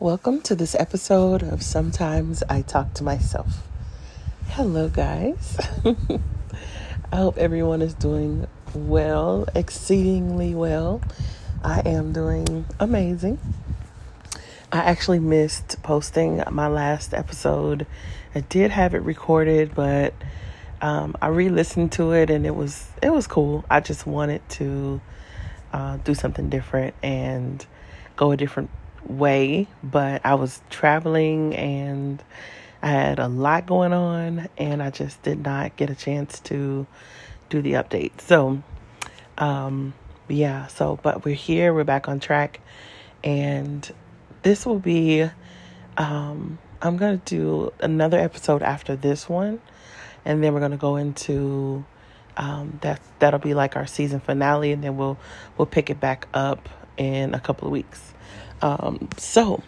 Welcome to this episode of Sometimes I Talk to Myself. Hello, guys. I hope everyone is doing well, exceedingly well. I am doing amazing. I actually missed posting my last episode. I did have it recorded, but um, I re-listened to it and it was it was cool. I just wanted to uh, do something different and go a different way, but I was traveling and I had a lot going on and I just did not get a chance to do the update. So, um, yeah, so, but we're here, we're back on track, and this will be, um, I'm to do another episode after this one, and then we're to go into, um, that, that'll be like our season finale, and then we'll, we'll pick it back up in a couple of weeks. Um, so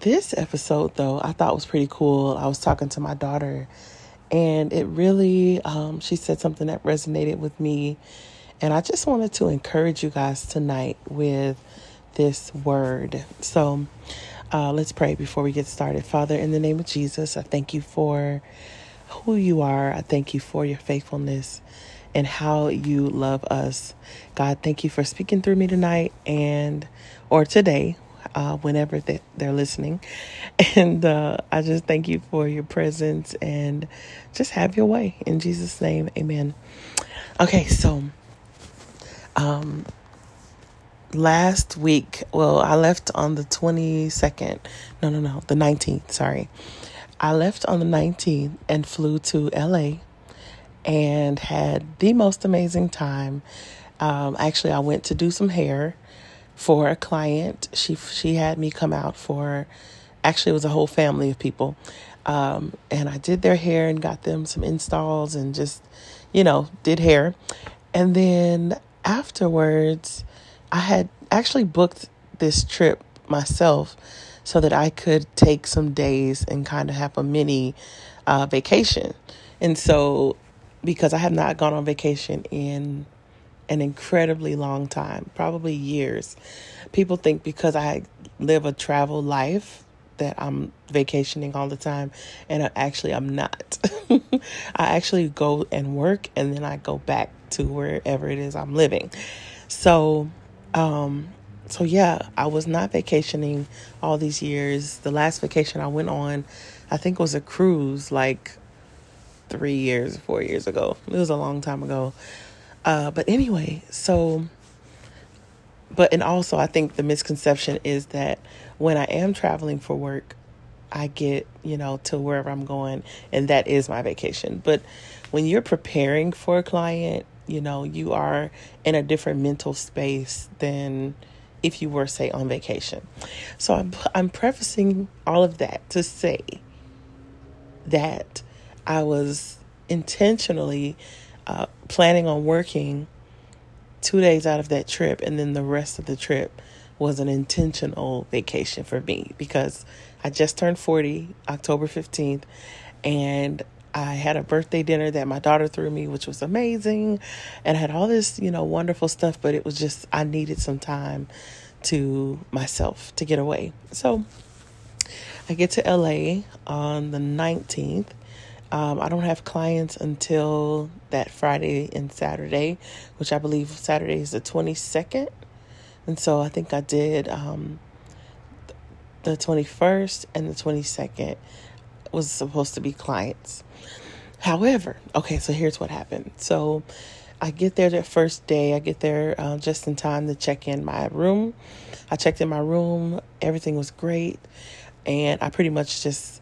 this episode though, I thought was pretty cool. I was talking to my daughter and it really, um, she said something that resonated with me. And I just wanted to encourage you guys tonight with this word. So uh, let's pray before we get started. Father, in the name of Jesus, I thank you for who you are. I thank you for your faithfulness and how you love us. God, thank you for speaking through me tonight and or today, uh, whenever they, they're listening. And uh, I just thank you for your presence and just have your way. In Jesus' name, amen. Okay, so um, last week, well, I left on the 22nd. No, no, no, the 19th, sorry. I left on the 19th and flew to LA and had the most amazing time. Um, actually, I went to do some hair for a client. She she had me come out for. Actually, it was a whole family of people, um, and I did their hair and got them some installs and just, you know, did hair, and then afterwards, I had actually booked this trip myself so that I could take some days and kind of have a mini uh, vacation. And so because I have not gone on vacation in an incredibly long time, probably years. People think because I live a travel life that I'm vacationing all the time, and I actually I'm not. I actually go and work, and then I go back to wherever it is I'm living. So, um, so yeah, I was not vacationing all these years. The last vacation I went on, I think was a cruise, like three years, four years ago. It was a long time ago. Uh, but anyway, so, but, and also, I think the misconception is that when I am traveling for work, I get, you know, to wherever I'm going, and that is my vacation. But when you're preparing for a client, you know, you are in a different mental space than if you were, say, on vacation. So I'm, I'm prefacing all of that to say that I was intentionally uh, planning on working two days out of that trip, and then the rest of the trip was an intentional vacation for me because I just turned 40 October 15th, and I had a birthday dinner that my daughter threw me, which was amazing, and I had all this, you know, wonderful stuff, but it was just, I needed some time to myself to get away. So I get to LA on the 19th um, I don't have clients until that Friday and Saturday, which I believe Saturday is the 22nd. And so I think I did um, the 21st and the 22nd was supposed to be clients. However, okay, so here's what happened. So I get there that first day. I get there uh, just in time to check in my room. I checked in my room. Everything was great. And I pretty much just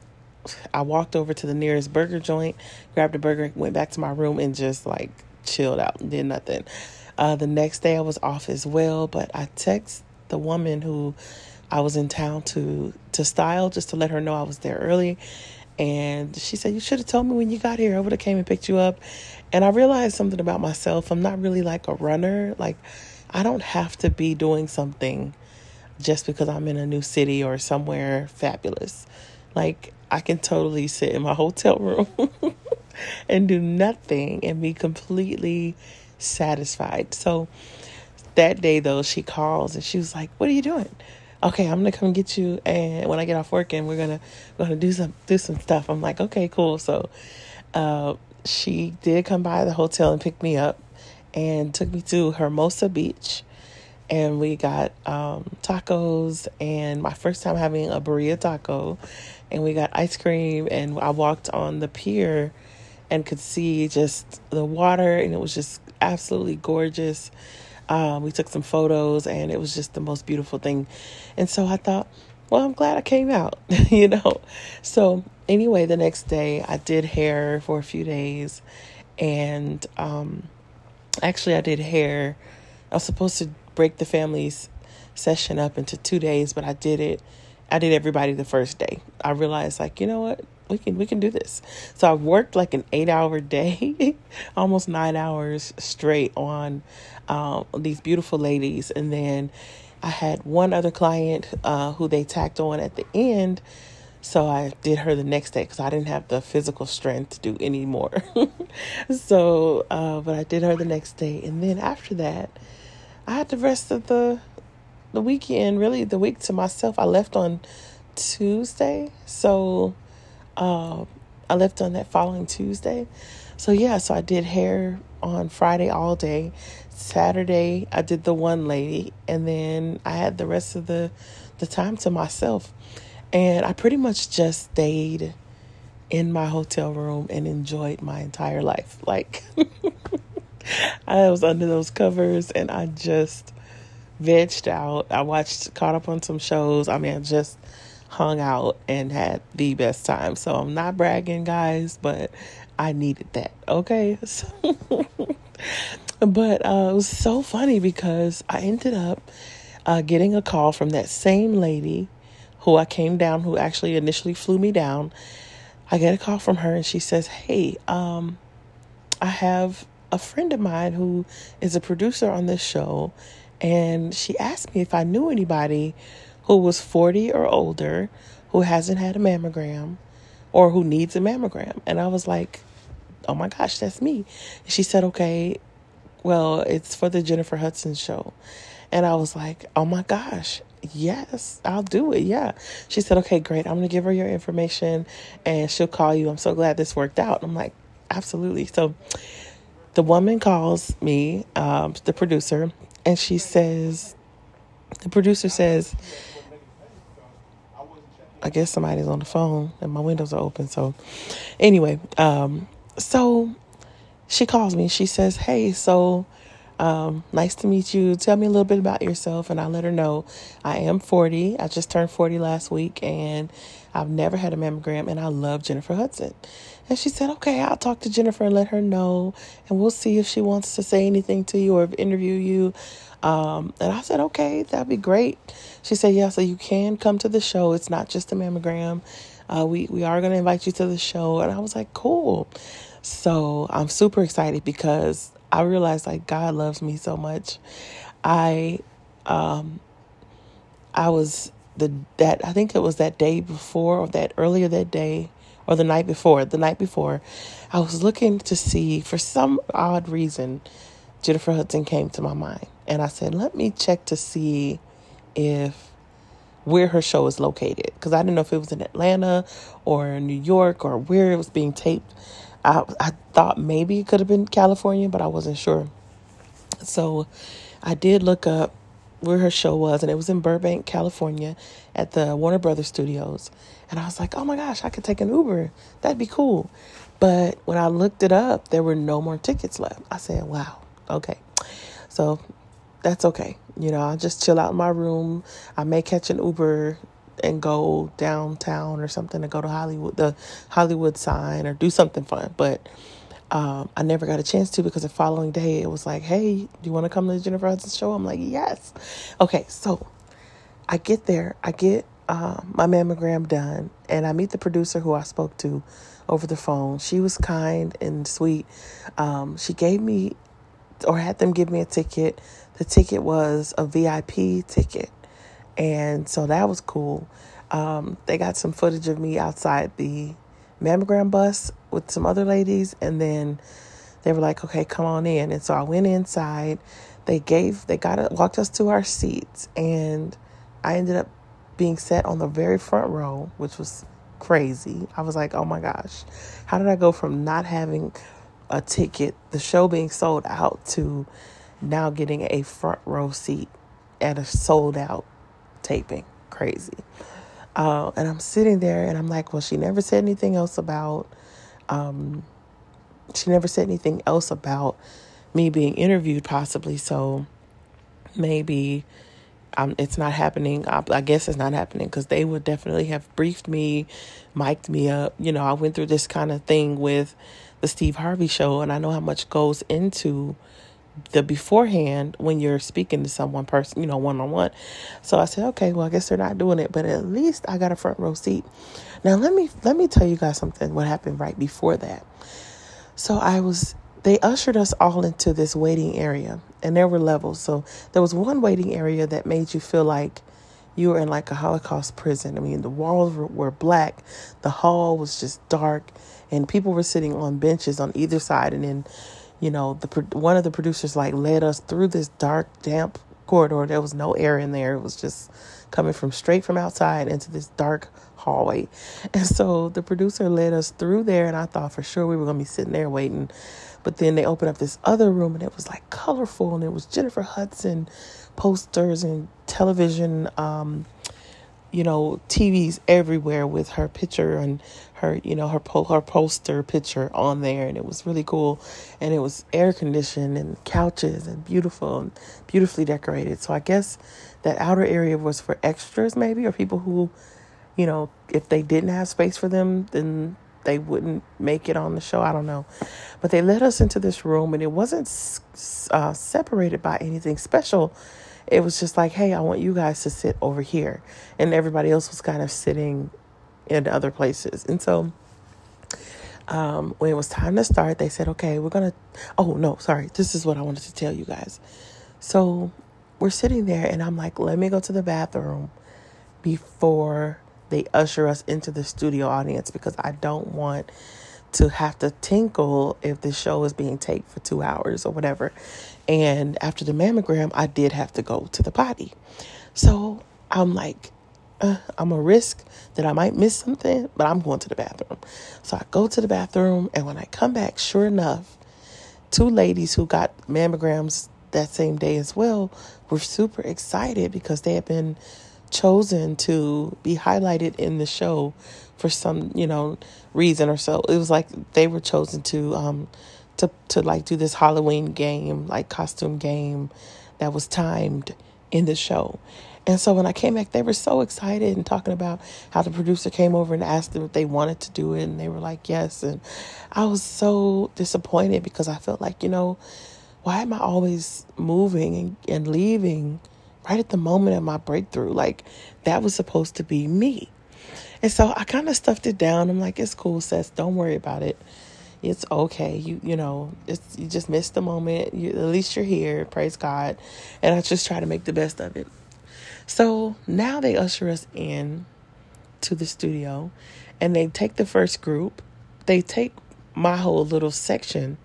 I walked over to the nearest burger joint, grabbed a burger, went back to my room, and just like chilled out and did nothing. Uh, the next day I was off as well, but I text the woman who I was in town to to style just to let her know I was there early. And she said, You should have told me when you got here. I would have came and picked you up. And I realized something about myself. I'm not really like a runner. Like I don't have to be doing something just because I'm in a new city or somewhere fabulous. Like I can totally sit in my hotel room and do nothing and be completely satisfied. So that day, though, she calls and she was like, What are you doing? okay, I'm gonna come get you, and when I get off work, and we're gonna we're gonna do some do some stuff. I'm like, okay, cool. So, uh, she did come by the hotel and pick me up, and took me to Hermosa Beach, and we got um, tacos, and my first time having a burrito taco, and we got ice cream, and I walked on the pier, and could see just the water, and it was just absolutely gorgeous. Um, we took some photos and it was just the most beautiful thing. And so I thought, well, I'm glad I came out, you know. So anyway, the next day I did hair for a few days and um, actually I did hair. I was supposed to break the family's session up into two days, but I did it. I did everybody the first day. I realized like, you know what? we can we can do this. So I worked like an eight hour day, almost nine hours straight on um, these beautiful ladies, and then I had one other client uh, who they tacked on at the end. So I did her the next day because I didn't have the physical strength to do any more. so, uh, but I did her the next day, and then after that, I had the rest of the the weekend, really the week to myself. I left on Tuesday, so uh, I left on that following Tuesday. So yeah, so I did hair on Friday all day. Saturday I did the one lady and then I had the rest of the the time to myself. And I pretty much just stayed in my hotel room and enjoyed my entire life. Like I was under those covers and I just vegged out. I watched caught up on some shows. I mean, I just hung out and had the best time. So I'm not bragging, guys, but I needed that. Okay. So, but uh, it was so funny because I ended up uh, getting a call from that same lady who I came down, who actually initially flew me down. I get a call from her and she says, Hey, um, I have a friend of mine who is a producer on this show. And she asked me if I knew anybody who was 40 or older who hasn't had a mammogram or who needs a mammogram. And I was like, oh my gosh, that's me. she said, okay, well, it's for the Jennifer Hudson show. And I was like, oh my gosh, yes, I'll do it. Yeah. She said, okay, great. I'm going to give her your information and she'll call you. I'm so glad this worked out. I'm like, absolutely. So the woman calls me, um, the producer, and she says, the producer says, I guess somebody's on the phone and my windows are open. So, anyway, um, so she calls me. She says, Hey, so um, nice to meet you. Tell me a little bit about yourself. And I let her know I am 40. I just turned 40 last week and I've never had a mammogram and I love Jennifer Hudson. And she said, Okay, I'll talk to Jennifer and let her know. And we'll see if she wants to say anything to you or interview you. Um, and I said, okay, that'd be great. She said, yeah, so you can come to the show. It's not just a mammogram. Uh, we, we are going to invite you to the show. And I was like, cool. So I'm super excited because I realized like God loves me so much. I, um, I was the, that, I think it was that day before or that earlier that day or the night before, the night before, I was looking to see for some odd reason, Jennifer Hudson came to my mind. And I said, let me check to see if where her show is located because I didn't know if it was in Atlanta or New York or where it was being taped. I I thought maybe it could have been California, but I wasn't sure. So I did look up where her show was, and it was in Burbank, California, at the Warner Brothers Studios. And I was like, oh my gosh, I could take an Uber. That'd be cool. But when I looked it up, there were no more tickets left. I said, wow, okay. So that's okay. You know, I'll just chill out in my room. I may catch an Uber and go downtown or something to go to Hollywood, the Hollywood sign, or do something fun. But um, I never got a chance to because the following day it was like, hey, do you want to come to the Jennifer Hudson show? I'm like, yes. Okay, so I get there, I get uh, my mammogram done, and I meet the producer who I spoke to over the phone. She was kind and sweet. Um, she gave me or had them give me a ticket the ticket was a VIP ticket. And so that was cool. Um, they got some footage of me outside the mammogram bus with some other ladies. And then they were like, okay, come on in. And so I went inside. They gave, they got, walked us to our seats. And I ended up being set on the very front row, which was crazy. I was like, oh my gosh, how did I go from not having a ticket, the show being sold out, to now getting a front row seat at a sold out taping? Crazy. Uh, and I'm sitting there and I'm like, well, she never said anything else about, um, she never said anything else about me being interviewed, possibly. So maybe um, it's not happening. I, I guess it's not happening because they would definitely have briefed me, mic'd me up. You know, I went through this kind of thing with the Steve Harvey show, and I know how much goes into the beforehand when you're speaking to someone person, you know, one on one. So I said, okay, well, I guess they're not doing it, but at least I got a front row seat. Now let me let me tell you guys something. What happened right before that? So I was they ushered us all into this waiting area and there were levels so there was one waiting area that made you feel like you were in like a holocaust prison i mean the walls were, black the hall was just dark and people were sitting on benches on either side and then you know the one of the producers like led us through this dark damp corridor. There was no air in there. It was just coming from straight from outside into this dark hallway. And so the producer led us through there and i thought for sure we were going to be sitting there waiting. But then they opened up this other room and it was like colorful and it was Jennifer Hudson posters and television, um, you know, TVs everywhere with her picture and her, you know, her po- her poster picture on there, and it was really cool. And it was air conditioned and couches and beautiful and beautifully decorated. So I guess that outer area was for extras, maybe, or people who, you know, if they didn't have space for them, then they wouldn't make it on the show. I don't know. But they led us into this room and it wasn't uh, separated by anything special. It was just like, hey, I want you guys to sit over here. And everybody else was kind of sitting in other places. And so um, when it was time to start, they said, okay, we're going to. Oh, no, sorry. This is what I wanted to tell you guys. So we're sitting there and I'm like, let me go to the bathroom before they usher us into the studio audience because I don't want to have to tinkle if the show is being taped for two hours or whatever. And after the mammogram, I did have to go to the potty. So I'm like, uh, I'm a risk that I might miss something, but I'm going to the bathroom. So I go to the bathroom, and when I come back, sure enough, two ladies who got mammograms that same day as well were super excited because they had been chosen to be highlighted in the show for some, you know, reason or so. It was like they were chosen to um to to like do this Halloween game, like costume game that was timed in the show. And so when I came back, they were so excited and talking about how the producer came over and asked them if they wanted to do it. And they were like, yes. And I was so disappointed because I felt like, you know, why am I always moving and, and leaving right at the moment of my breakthrough. Like that was supposed to be me. And so I kind of stuffed it down. I'm like, it's cool, Seth. Don't worry about it. It's okay. You you know, it's you just missed the moment. You, at least you're here. Praise God. And I just try to make the best of it. So now they usher us in to the studio and they take the first group. They take my whole little section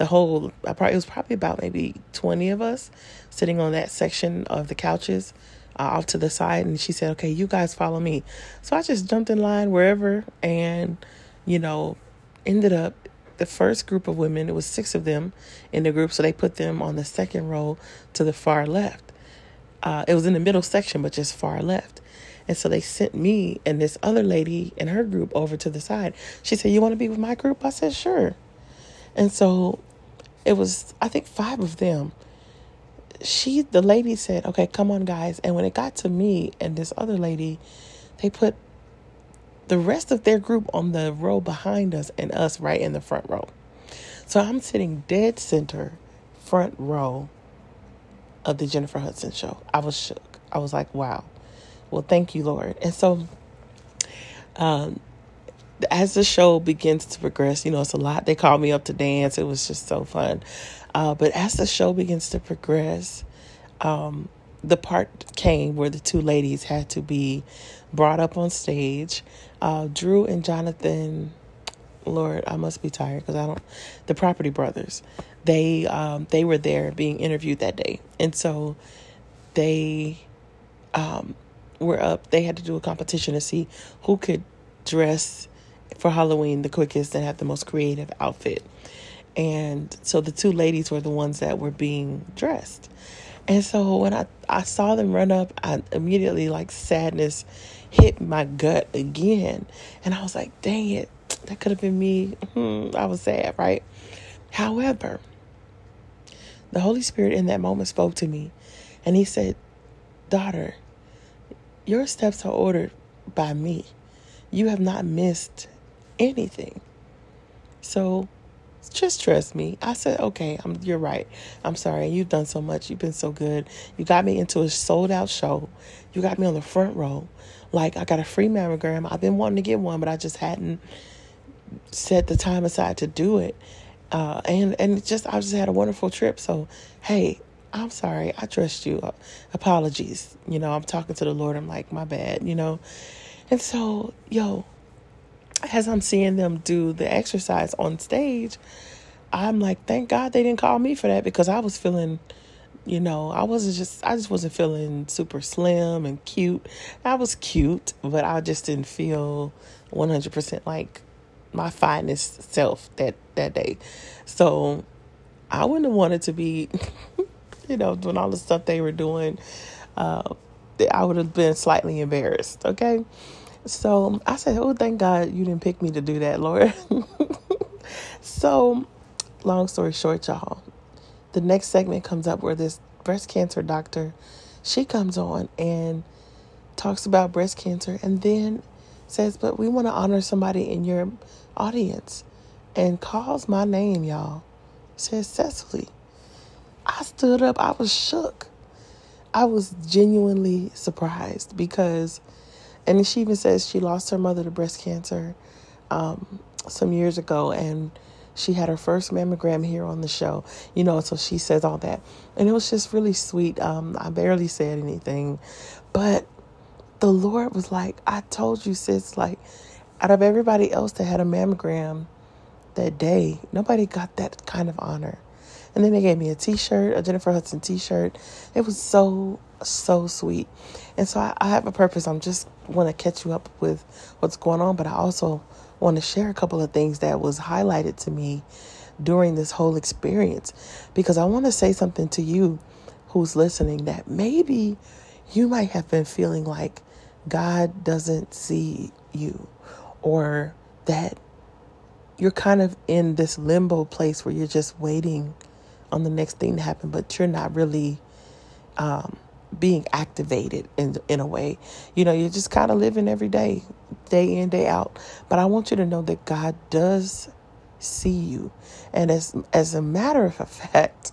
the whole I probably it was probably about maybe 20 of us sitting on that section of the couches uh, off to the side. And she said okay you guys follow me. So I just jumped in line wherever and you know ended up the first group of women it was six of them in the group. So they put them on the second row to the far left uh, it was in the middle section but just far left and so they sent me and this other lady and her group over to the side she said you want to be with my group i said sure and so it was I think five of them. She the lady said, "Okay, come on guys." And when it got to me and this other lady, they put the rest of their group on the row behind us and us right in the front row. So I'm sitting dead center, front row of the Jennifer Hudson show. I was shook. I was like, "Wow." Well, thank you, Lord. And so um as the show begins to progress, you know, it's a lot. They called me up to dance. It was just so fun. Uh, but as the show begins to progress, um, the part came where the two ladies had to be brought up on stage. Uh, Drew and Jonathan, Lord, I must be tired because I don't. The Property Brothers, they um, they were there being interviewed that day, and so they um, were up. They had to do a competition to see who could dress for Halloween the quickest and have the most creative outfit. And so the two ladies were the ones that were being dressed. And so when I, I saw them run up, I immediately like sadness hit my gut again. And I was like, dang it, that could have been me. Hmm, I was sad, right? However, the Holy Spirit in that moment spoke to me and he said, Daughter, your steps are ordered by me. You have not missed anything. So just trust me. I said, okay, I'm, you're right. I'm sorry. You've done so much. You've been so good. You got me into a sold out show. You got me on the front row. Like, I got a free mammogram. I've been wanting to get one, but I just hadn't set the time aside to do it. Uh, and, and just, I just had a wonderful trip. So, hey, I'm sorry. I trust you. Uh, apologies. You know, I'm talking to the Lord. I'm like, my bad, you know. And so, yo, as I'm seeing them do the exercise on stage, I'm like, thank God they didn't call me for that because I was feeling, you know, I wasn't just, I just wasn't feeling super slim and cute. I was cute, but I just didn't feel 100% like my finest self that, that day. So I wouldn't have wanted to be, you know, doing all the stuff they were doing. Uh, I would have been slightly embarrassed. Okay. So I said, Oh, thank God you didn't pick me to do that, Lord. so, long story short, y'all, the next segment comes up where this breast cancer doctor she comes on and talks about breast cancer and then says, But we want to honor somebody in your audience and calls my name, y'all. Says Cecily. I stood up, I was shook. I was genuinely surprised because and she even says she lost her mother to breast cancer um, some years ago, and she had her first mammogram here on the show. You know, so she says all that, and it was just really sweet. Um, I barely said anything, but the Lord was like, "I told you, sis. Like, out of everybody else that had a mammogram that day, nobody got that kind of honor." And then they gave me a T-shirt, a Jennifer Hudson T-shirt. It was so so sweet. And so I, I have a purpose. I'm just want to catch you up with what's going on, but I also want to share a couple of things that was highlighted to me during this whole experience because I want to say something to you who's listening that maybe you might have been feeling like God doesn't see you or that you're kind of in this limbo place where you're just waiting on the next thing to happen, but you're not really um, being activated in in a way. You know, you're just kind of living every day, day in, day out. But I want you to know that God does see you. And as as a matter of fact,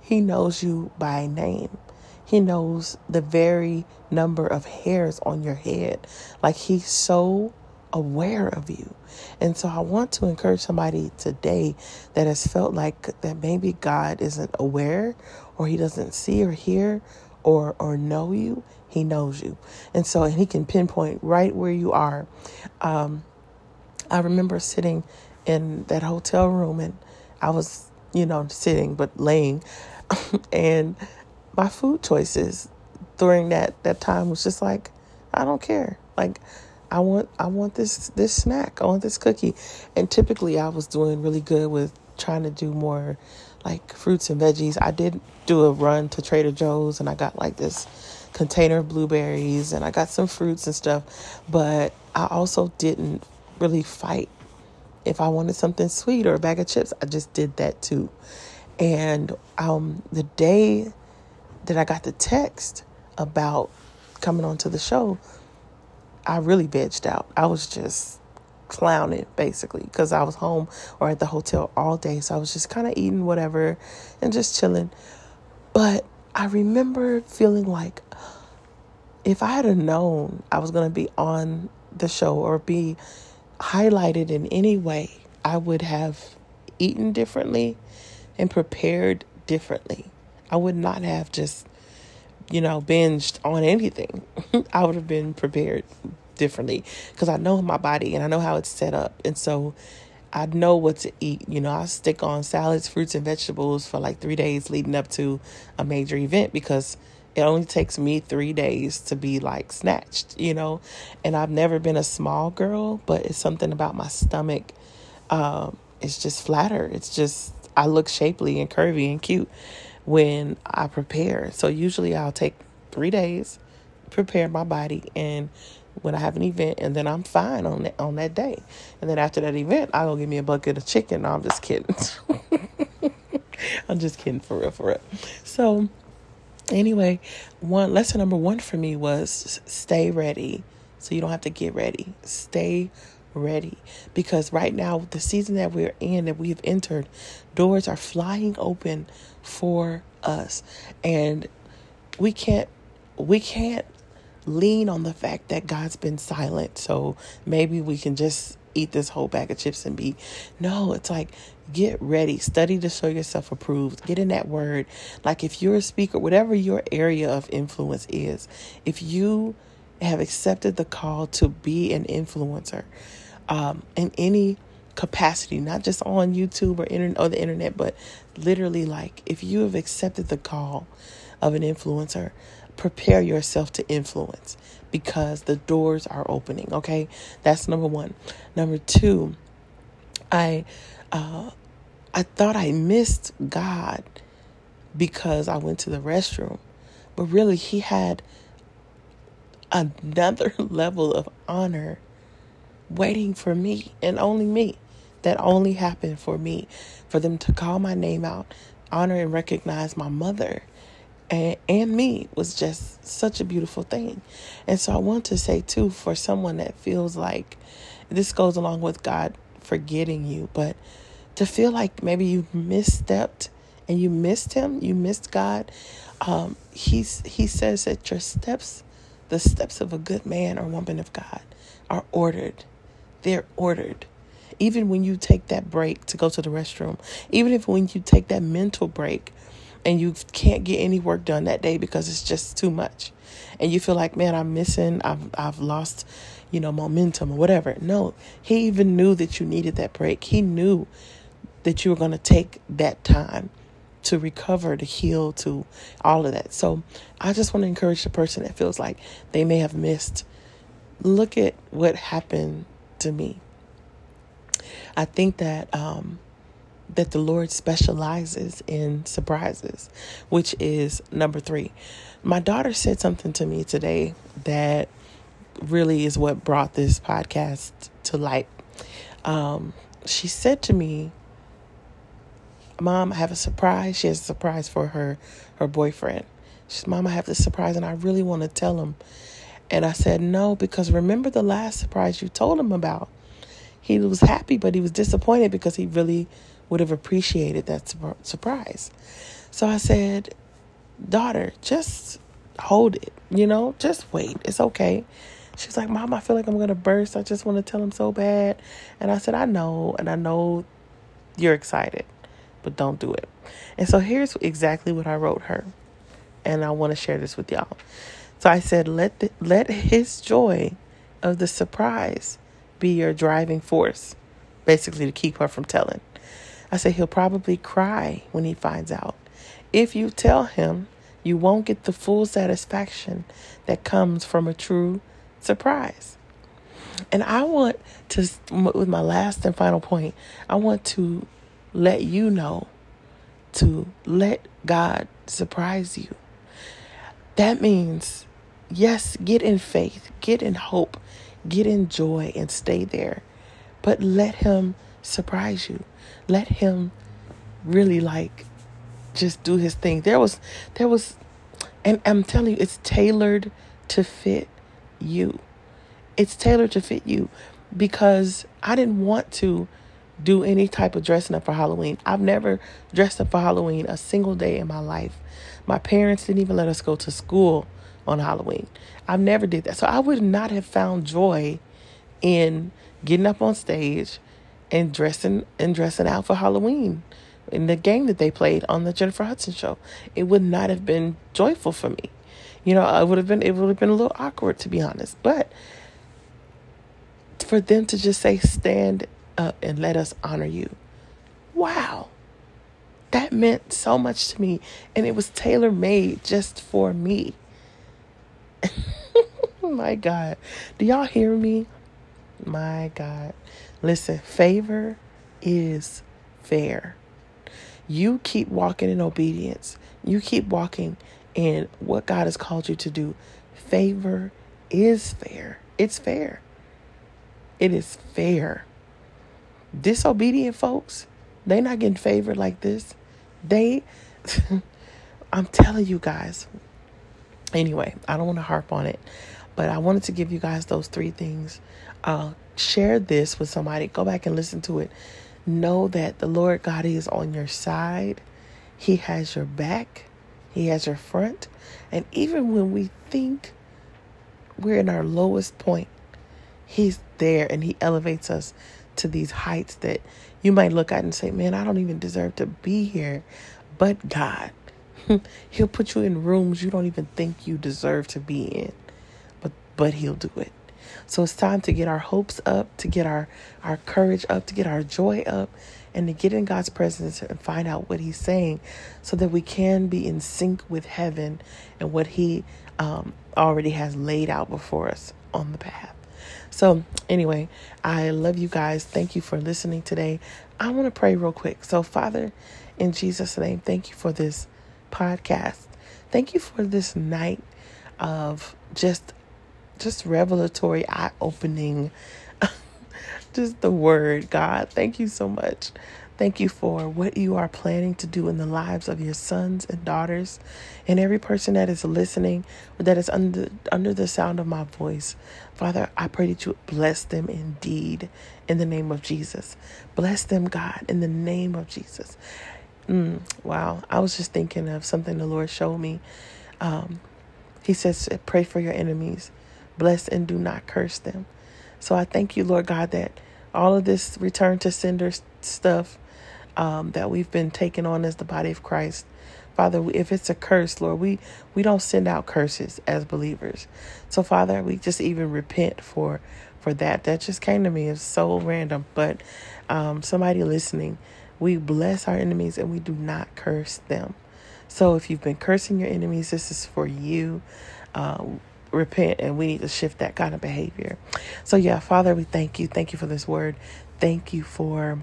he knows you by name. He knows the very number of hairs on your head. Like he's so aware of you. And so I want to encourage somebody today that has felt like that maybe God isn't aware or he doesn't see or hear or or know you, he knows you, and so and he can pinpoint right where you are. Um, I remember sitting in that hotel room, and I was you know sitting but laying, and my food choices during that that time was just like I don't care, like. I want I want this this snack. I want this cookie. And typically I was doing really good with trying to do more like fruits and veggies. I did do a run to Trader Joe's and I got like this container of blueberries and I got some fruits and stuff, but I also didn't really fight. If I wanted something sweet or a bag of chips, I just did that too. And um, the day that I got the text about coming onto the show, I really vegged out. I was just clowning basically because I was home or at the hotel all day. So I was just kind of eating whatever and just chilling. But I remember feeling like if I had known I was going to be on the show or be highlighted in any way, I would have eaten differently and prepared differently. I would not have just, you know, binged on anything. I would have been prepared differently because I know my body and I know how it's set up. And so I know what to eat. You know, I stick on salads, fruits, and vegetables for like three days leading up to a major event because it only takes me three days to be like snatched, you know. And I've never been a small girl, but it's something about my stomach. Um, it's just flatter. It's just I look shapely and curvy and cute when I prepare. So usually I'll take three days, prepare my body, and when I have an event, and then I'm fine on that on that day. And then after that event, I go give me a bucket of chicken. No, I'm just kidding. I'm just kidding for real, for real. So anyway, one lesson number one for me was stay ready. So you don't have to get ready. Stay ready. Because right now, the season that we're in, that we've entered, doors are flying open for us. And we can't we can't lean on the fact that God's been silent. So maybe we can just eat this whole bag of chips and be. No, it's like get ready, study to show yourself approved. Get in that word. Like if you're a speaker, whatever your area of influence is, if you have accepted the call to be an influencer um, in any capacity, not just on YouTube or internet or the internet, but literally like if you have accepted the call of an influencer, prepare yourself to influence because the doors are opening. Okay, that's number one. Number two, I uh, I thought I missed God because I went to the restroom, but really He had another level of honor waiting for me and only me. That only happened for me, for them to call my name out, honor and recognize my mother and, and me was just such a beautiful thing. And so I want to say, too, for someone that feels like this goes along with God forgetting you, but to feel like maybe you misstepped and you missed Him, you missed God. Um, he's, he says that your steps, the steps of a good man or woman of God, are ordered. They're ordered even when you take that break to go to the restroom, even if when you take that mental break and you can't get any work done that day because it's just too much and you feel like man i'm missing i've i've lost you know momentum or whatever. No he even knew that you needed that break. He knew that you were going to take that time to recover to heal to all of that. So i just want to encourage the person that feels like they may have missed look at what happened to me i think that um that the Lord specializes in surprises, which is number three. My daughter said something to me today that really is what brought this podcast to light. Um, she said to me, Mom, I have a surprise. She has a surprise for her her boyfriend. She said, Mom, I have this surprise and I really want to tell him. And I said, No, because remember the last surprise you told him about. He was happy, but he was disappointed because he really would have appreciated that surprise. So I said, Daughter, just hold it, you know, just wait. It's okay. She's like, Mom, I feel like I'm going to burst. I just want to tell him so bad. And I said, I know, and I know you're excited, but don't do it. And so here's exactly what I wrote her. And I want to share this with y'all. So I said, let, the, let his joy of the surprise be your driving force, basically to keep her from telling. I said, he'll probably cry when he finds out. If you tell him, you won't get the full satisfaction that comes from a true surprise. And I want to, with my last and final point, I want to let you know to let God surprise you. That means, yes, get in faith, get in hope, get in joy, and stay there. But let Him surprise you. Let him really like just do his thing. There was there was and I'm telling you it's tailored to fit you. It's tailored to fit you because I didn't want to do any type of dressing up for Halloween. I've never dressed up for Halloween a single day in my life. My parents didn't even let us go to school on Halloween. I've never did that. So I would not have found joy in getting up on stage and dressing and dressing out for Halloween in the game that they played on the Jennifer Hudson show. It would not have been joyful for me. You know, I would have been it would have been a little awkward to be honest. But for them to just say stand up and let us honor you. Wow. that meant so much to me. And it was tailor made just for me. My God. Do y'all hear me? My God. Listen, favor is fair. You keep walking in obedience. You keep walking in what God has called you to do. Favor is fair. It's fair. It is fair. Disobedient folks, they not getting favored like this. They I'm telling you guys. Anyway, I don't want to harp on it, but I wanted to give you guys those three things. Uh, share this with somebody. Go back and listen to it. Know that the Lord God is on your side. He has your back. He has your front. And even when we think we're in our lowest point, He's there and He elevates us to these heights that you might look at and say, Man, I don't even deserve to be here. But God, He'll put you in rooms you don't even think you deserve to be in. But but He'll do it. So it's time to get our hopes up, to get our, our courage up, to get our joy up, and to get in God's presence and find out what He's saying so that we can be in sync with heaven and what He um, already has laid out before us on the path. So, anyway, I love you guys. Thank you for listening today. I want to pray real quick. So, Father, in Jesus' name, thank you for this podcast. Thank you for this night of just just revelatory, eye opening, just the word, God. Thank you so much. Thank you for what you are planning to do in the lives of your sons and daughters and every person that is listening that is under under the sound of my voice. Father, I pray that you bless them indeed in the name of Jesus. Bless them, God, in the name of Jesus. Mm, wow. I was just thinking of something the Lord showed me. Um, he says, pray for your enemies bless and do not curse them. So I thank you, Lord God, that all of this return to sender stuff um, that we've been taking on as the body of Christ, Father, if it's a curse, Lord, we, we don't send out curses as believers. So, Father, we just even repent for for that. That just came to me. It's so random, but um, somebody listening, we bless our enemies and we do not curse them. So, if you've been cursing your enemies, this is for you. Uh, repent and we need to shift that kind of behavior. So, yeah, Father, we thank you. Thank you for this word. Thank you for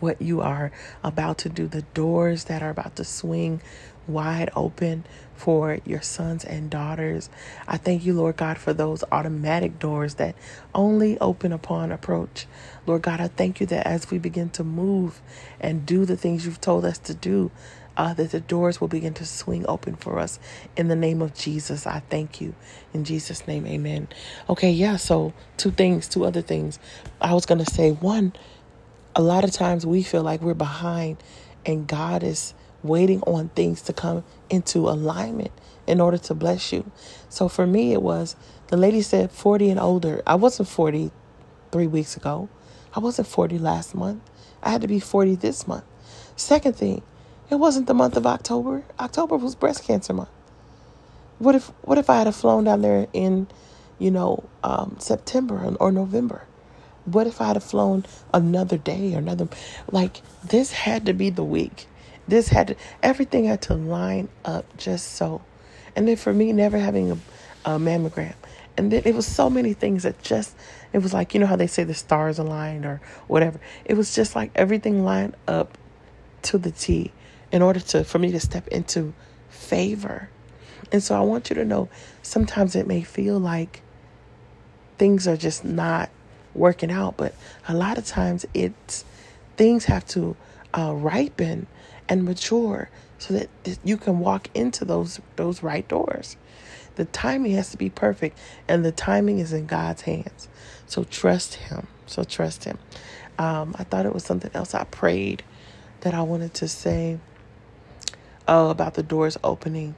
what you are about to do, the doors that are about to swing wide open for your sons and daughters. I thank you, Lord God, for those automatic doors that only open upon approach. Lord God, I thank you that as we begin to move and do the things you've told us to do, uh, that the doors will begin to swing open for us in the name of Jesus. I thank you. In Jesus' name, amen. Okay, yeah, so two things, two other things. I was going to say one, a lot of times we feel like we're behind and God is waiting on things to come into alignment in order to bless you. So for me, it was the lady said 40 and older. I wasn't 40 three weeks ago. I wasn't 40 last month. I had to be 40 this month. Second thing, it wasn't the month of October. October was breast cancer month. What if what if I had flown down there in, you know, um, September or November? What if I had flown another day or another? Like this had to be the week. This had to everything had to line up just so. And then for me, never having a, a mammogram, and then it was so many things that just it was like you know how they say the stars aligned or whatever. It was just like everything lined up to the T in order to for me to step into favor. And so I want you to know sometimes it may feel like things are just not working out, but a lot of times it's things have to uh, ripen and mature so that you can walk into those those right doors. The timing has to be perfect, and the timing is in God's hands. So trust Him. So trust Him. Um, I thought it was something else I prayed that I wanted to say. Oh, about the doors opening.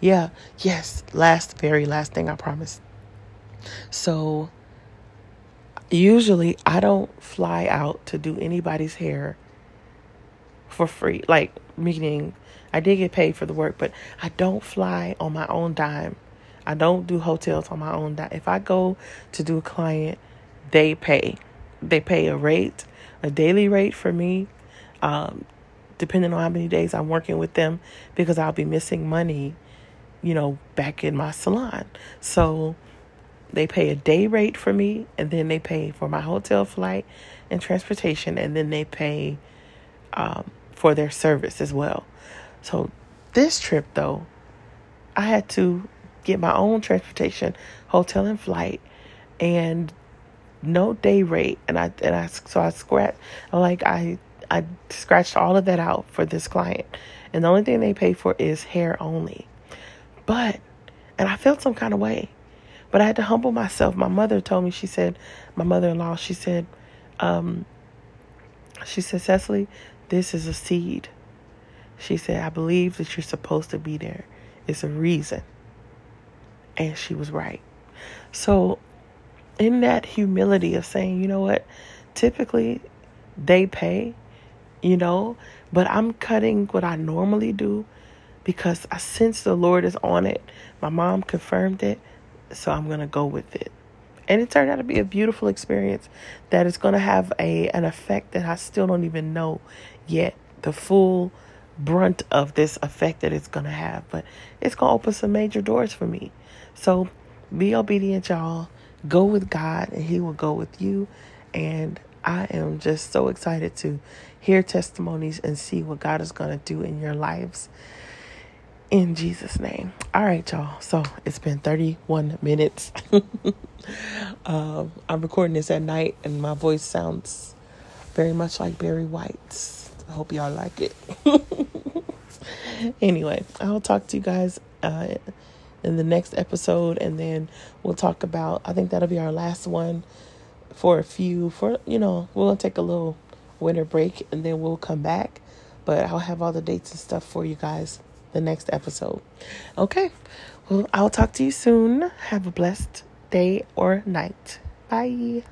Yeah, yes. Last, very last thing I promise. So, usually I don't fly out to do anybody's hair for free. Like, meaning I did get paid for the work, but I don't fly on my own dime. I don't do hotels on my own dime. If I go to do a client, they pay. They pay a rate, a daily rate for me. Um, depending on how many days I'm working with them, because I'll be missing money, you know, back in my salon. So they pay a day rate for me, and then they pay for my hotel flight and transportation, and then they pay um, for their service as well. So this trip, though, I had to get my own transportation, hotel and flight, and no day rate. And I and I so I scratched like I I scratched all of that out for this client, and the only thing they pay for is hair only. But and I felt some kind of way, but I had to humble myself. My mother told me she said, my mother-in-law she said, um, she said Cecily, this is a seed. She said, I believe that you're supposed to be there. It's a reason. And she was right. So, in that humility of saying, you know what, typically they pay, you know, but I'm cutting what I normally do because I sense the Lord is on it. My mom confirmed it, so I'm going to go with it. And it turned out to be a beautiful experience that is going to have a an effect that I still don't even know yet. The full brunt of this effect that it's going to have, but it's going to open some major doors for me. So be obedient, y'all. Go with God, and He will go with you. And I am just so excited to hear testimonies and see what God is going to do in your lives. In Jesus' name. All right, y'all. So it's been 31 minutes. um, I'm recording this at night, and my voice sounds very much like Barry White's. I hope y'all like it. anyway, I'll talk to you guys uh, in the next episode, and then we'll talk about. I think that'll be our last one for a few. For you know, we'll take a little winter break, and then we'll come back. But I'll have all the dates and stuff for you guys the next episode. Okay. Well, I'll talk to you soon. Have a blessed day or night. Bye.